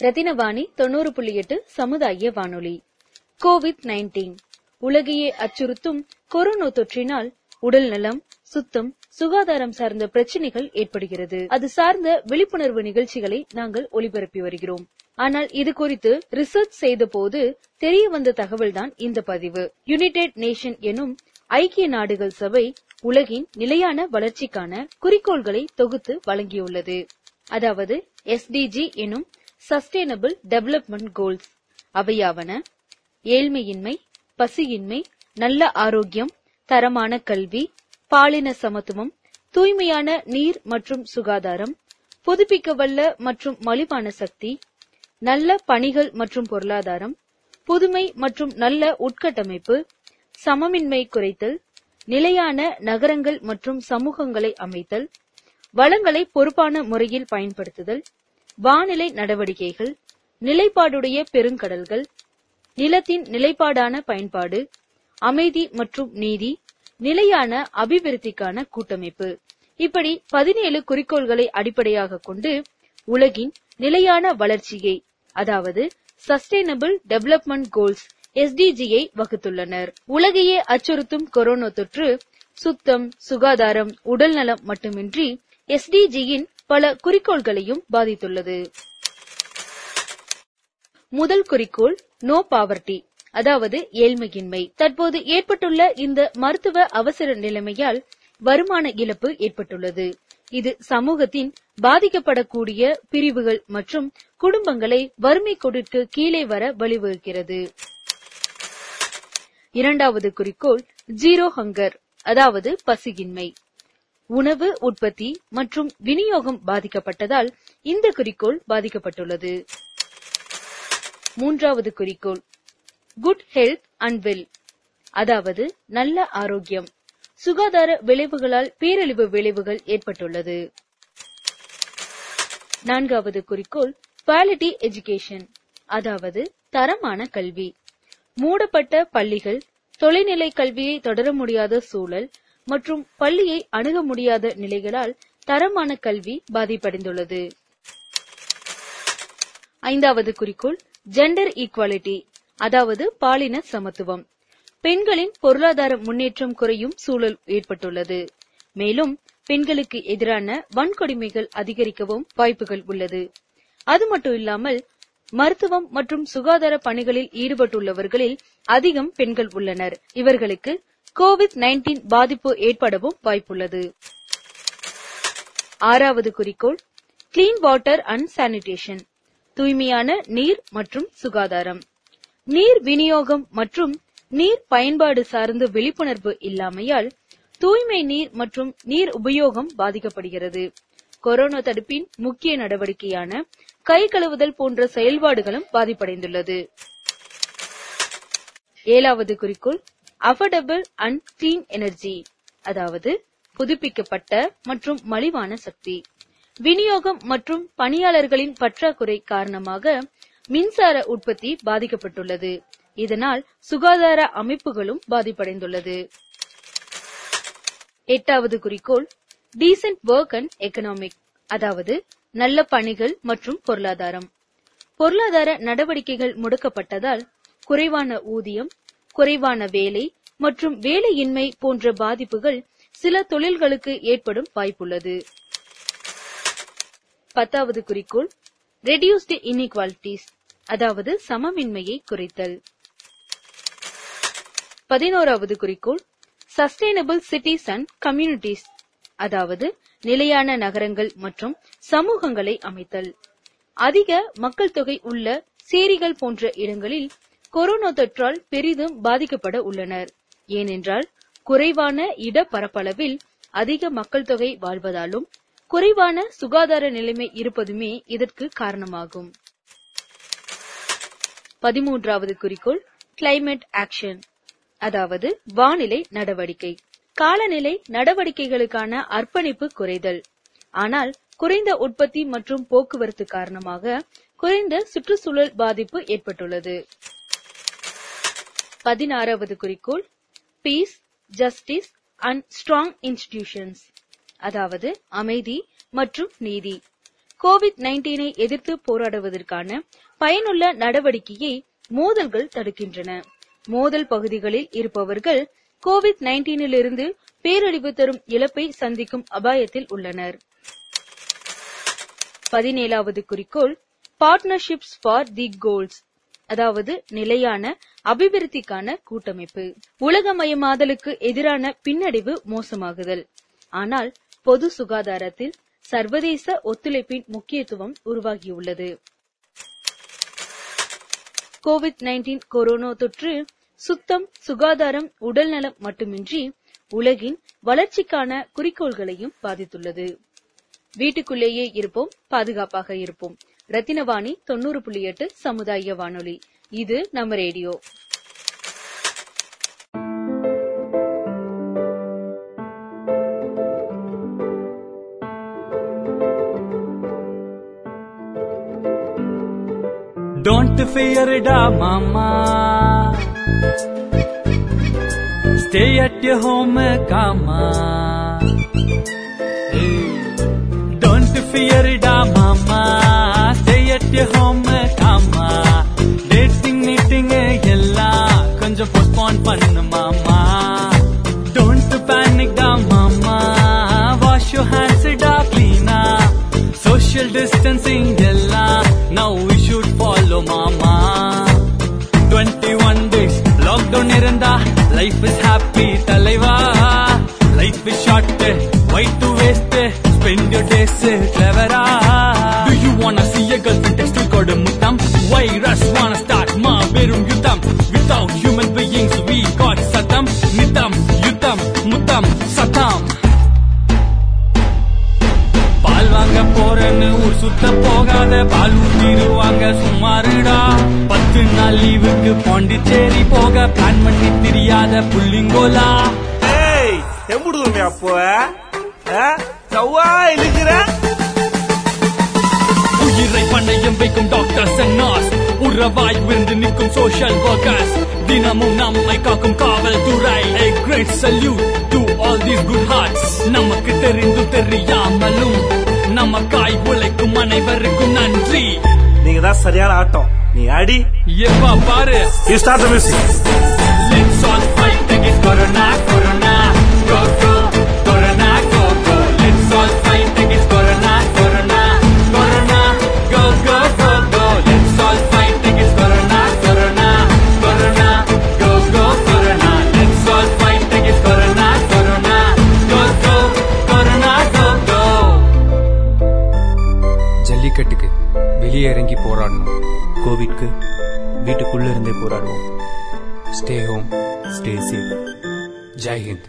ரத்தினவாணி தொண்ணூறு புள்ளி எட்டு சமுதாய வானொலி. கோவிட் நைன்டீன் உலகையே அச்சுறுத்தும் கொரோனா தொற்றினால் உடல் நலம் சுத்தம் சுகாதாரம் சார்ந்த பிரச்சனைகள் ஏற்படுகிறது. அது சார்ந்த விழிப்புணர்வு நிகழ்ச்சிகளை நாங்கள் ஒளிபரப்பி வருகிறோம். ஆனால் இது குறித்து ரிசர்ச் செய்த போது தெரிய வந்த தகவல்தான் இந்த பதிவு. யுனைடெட் நேஷன் எனும் ஐக்கிய நாடுகள் சபை உலகின் நிலையான வளர்ச்சிக்கான குறிக்கோள்களை தொகுத்து வழங்கியுள்ளது. அதாவது எஸ்டிஜி எனும் சஸ்டைனபிள் டெவலப்மெண்ட் கோல்ஸ் அவையாவன ஏழ்மையின்மை பசியின்மை நல்ல ஆரோக்கியம் தரமான கல்வி பாலின சமத்துவம் தூய்மையான நீர் மற்றும் சுகாதாரம் புதுப்பிக்கவல்ல மற்றும் மலிவான சக்தி நல்ல பணிகள் மற்றும் பொருளாதாரம் புதுமை மற்றும் நல்ல உட்கட்டமைப்பு சமமின்மை குறைத்தல் நிலையான நகரங்கள் மற்றும் சமூகங்களை அமைத்தல் வளங்களை பொறுப்பான முறையில் பயன்படுத்துதல் வானிலை நடவடிக்கைகள் நிலைப்பாடுடைய பெருங்கடல்கள் நிலத்தின் நிலைப்பாடான பயன்பாடு அமைதி மற்றும் நீதி நிலையான அபிவிருத்திக்கான கூட்டமைப்பு. இப்படி பதினேழு குறிக்கோள்களை அடிப்படையாக கொண்டு உலகின் நிலையான வளர்ச்சியை அதாவது சஸ்டைனபிள் டெவலப்மெண்ட் கோல்ஸ் எஸ்டிஜியை வகுத்துள்ளனர். உலகையே அச்சுறுத்தும் கொரோனா தொற்று சுத்தம் சுகாதாரம் உடல்நலம் மட்டுமின்றி எஸ்டிஜியின் பல குறிக்கோள்களையும் பாதித்துள்ளது. முதல் குறிக்கோள் நோ பாவர்ட்டி அதாவது ஏழ்மையின்மை. தற்போது ஏற்பட்டுள்ள இந்த மருத்துவ அவசர நிலைமையால் வருமான இழப்பு ஏற்பட்டுள்ளது. இது சமூகத்தின் பாதிக்கப்படக்கூடிய பிரிவுகள் மற்றும் குடும்பங்களை வறுமை கொடுக்கு கீழே வர வழிவகுக்கிறது. இரண்டாவது குறிக்கோள் ஜீரோ ஹங்கர் அதாவது பசியின்மை. உணவு உற்பத்தி மற்றும் விநியோகம் பாதிக்கப்பட்டதால் இந்த குறிக்கோள் பாதிக்கப்பட்டுள்ளது. மூன்றாவது குறிக்கோள். குட் ஹெல்த் அண்ட் வெல் அதாவது நல்ல ஆரோக்கியம். சுகாதார விளைவுகளால் பேரழிவு விளைவுகள் ஏற்பட்டுள்ளது. நான்காவது குறிக்கோள். குவாலிட்டி எஜுகேஷன் அதாவது தரமான கல்வி. மூடப்பட்ட பள்ளிகள் தொலைநிலை கல்வியை தொடர முடியாத சூழல் மற்றும் பள்ளியை அணுக முடியாத நிலைகளால் தரமான கல்வி பாதிப்படைந்துள்ளது. ஐந்தாவது குறிக்கோள் ஜெண்டர் ஈக்வாலிட்டி அதாவது பாலின சமத்துவம். பெண்களின் பொருளாதார முன்னேற்றம் குறையும் சூழல் ஏற்பட்டுள்ளது. மேலும் பெண்களுக்கு எதிரான வன்கொடுமைகள் அதிகரிக்கவும் வாய்ப்புகள் உள்ளது. அது மட்டும் இல்லாமல் மருத்துவம் மற்றும் சுகாதார பணிகளில் ஈடுபட்டுள்ளவர்களில் அதிகம் பெண்கள் உள்ளனர். இவர்களுக்கு கோவிட் நைன்டீன் பாதிப்பு ஏற்படவும் வாய்ப்புள்ளது. ஆறாவது குறிக்கோள் கிளீன் வாட்டர் அண்ட் சானிடேஷன் தூய்மையான நீர் மற்றும் சுகாதாரம். நீர் விநியோகம் மற்றும் நீர் பயன்பாடு சார்ந்த விழிப்புணர்வு இல்லாமையால் தூய்மை நீர் மற்றும் நீர் உபயோகம் பாதிக்கப்படுகிறது. கொரோனா தடுப்பின் முக்கிய நடவடிக்கையான கை கழுவுதல் போன்ற செயல்பாடுகளும் பாதிப்படைந்துள்ளது. ஏழாவது குறிக்கோள் அஃபர்டபிள் அண்ட் கிளீன் எனர்ஜி அதாவது புதுப்பிக்கப்பட்ட மற்றும் மலிவான சக்தி. விநியோகம் மற்றும் பணியாளர்களின் பற்றாக்குறை காரணமாக மின்சார உற்பத்தி பாதிக்கப்பட்டுள்ளது. இதனால் சுகாதார அமைப்புகளும் பாதிப்படைந்துள்ளது. எட்டாவது குறிக்கோள் டீசென்ட் ஒர்க் அண்ட் எக்கனாமிக் அதாவது நல்ல பணிகள் மற்றும் பொருளாதாரம். பொருளாதார நடவடிக்கைகள் முடக்கப்பட்டதால் குறைவான ஊதியம் குறைவான வேலை மற்றும் வேலையின்மை போன்ற பாதிப்புகள் சில தொழில்களுக்கு ஏற்படும் வாய்ப்புள்ளது. பத்தாவது குறிக்கோள் ரெடியூஸ்டு இன்இக்வாலிட்டிஸ் அதாவது சமமின்மையை குறைத்தல். பதினோராவது குறிக்கோள் சஸ்டைனபிள் சிட்டிஸ் அண்ட் கம்யூனிட்டிஸ் அதாவது நிலையான நகரங்கள் மற்றும் சமூகங்களை அமைத்தல். அதிக மக்கள் தொகை உள்ள சேரிகள் போன்ற இடங்களில் கொரோனா தொற்றால் பெரிதும் பாதிக்கப்பட உள்ளனர். ஏனென்றால் குறைவான இட பரப்பளவில் அதிக மக்கள் தொகை வாழ்வதாலும் குறைவான சுகாதார நிலைமை இருப்பதுமே இதற்கு காரணமாகும். பதிமூன்றாவது குறிக்கோள் கிளைமேட் ஆக்ஷன் அதாவது வானிலை நடவடிக்கை. காலநிலை நடவடிக்கைகளுக்கான அர்ப்பணிப்பு குறைதல். ஆனால் குறைந்த உற்பத்தி மற்றும் போக்குவரத்து காரணமாக குறைந்த சுற்றுச்சூழல் பாதிப்பு ஏற்பட்டுள்ளது. பதினாறாவது குறிக்கோள் peace justice and strong institutions அதாவது அமைதி மற்றும் நீதி. கோவிட் நைன்டீனை எதிர்த்து போராடுவதற்கான பயனுள்ள நடவடிக்கையை மோதல்கள் தடுக்கின்றன. மோதல் பகுதிகளில் இருப்பவர்கள் கோவிட் நைன்டீனிலிருந்து பேரழிவு தரும் இழப்பை சந்திக்கும் அபாயத்தில் உள்ளனர். பதினேழாவது குறிக்கோள் பார்ட்னர்ஷிப்ஸ் ஃபார் தி கோல்ஸ் அதாவது நிலையான அபிவிருத்திக்கான கூட்டமைப்பு. உலகமயமாதலுக்கு எதிரான பின்னடைவு மோசமாகுதல். ஆனால் பொது சுகாதாரத்தில் சர்வதேச ஒத்துழைப்பின் முக்கியத்துவம் உருவாகியுள்ளது. கோவிட் நைன்டீன் கொரோனா தொற்று சுத்தம் சுகாதாரம் உடல்நலம் மட்டுமின்றி உலகின் வளர்ச்சிக்கான குறிக்கோள்களையும் பாதித்துள்ளது. வீட்டுக்குள்ளேயே இருப்போம் பாதுகாப்பாக இருப்போம். ரத்தினவாணி தொண்ணூறு புள்ளி எட்டு சமுதாய வானொலி இது நம்ம radio Don't fear it, ah, mama. Stay at your home, kama. Hey. Don't fear it, ah, mama. Stay at your home, kama. Dating meeting எல்லாம் கொஞ்சம் postpone பண்ணு மாமா Don't panic, da mama. Wash your hands, da clean Social distancing எல்லாம் now we should follow mama 21 days lockdown இருந்தா life is happy தலைவா life is short why to waste spend your days clever without human beings we got satam nitam yutam mutam satam பால் வாங்க போறேன்னு ஊர் சுத்த போகாத பால் ஊத்திடுவாங்க சும்மாருடா பத்து நாள் லீவுக்கு பாண்டிச்சேரி போக பிளான் பண்ணி தெரியாத புள்ளிங்கோலா. ஏய் எம்புடுதுமே அப்போ சவ்வா இழுக்கிற? உயிரை பண்டையும் வைக்கும் டாக்டர்ஸ் அண்ட் நர்ஸ் உறவாய் விருந்து நிற்கும் சோஷியல் ஒர்க்கர்ஸ் தினமும் நம்மை காக்கும் காவல்துறை. A great salute to all these good hearts. நமக்கு தெரிந்து தெரியாமலும் நமக்காய் உழைக்கும் அனைவருக்கும் நன்றி. நீங்க தான் சரியான ஆட்டம். நீ அடி. எப்பா பாரு. You start the music Let's all fight against Corona, Corona, கிரிக்கெட்டுக்கு வெளியே இறங்கி போராடணும். கோவிட்க்கு வீட்டுக்குள்ளே இருந்தே போராடுவோம். ஸ்டே ஹோம் ஸ்டே சேஃப் ஜெய்ஹிந்த்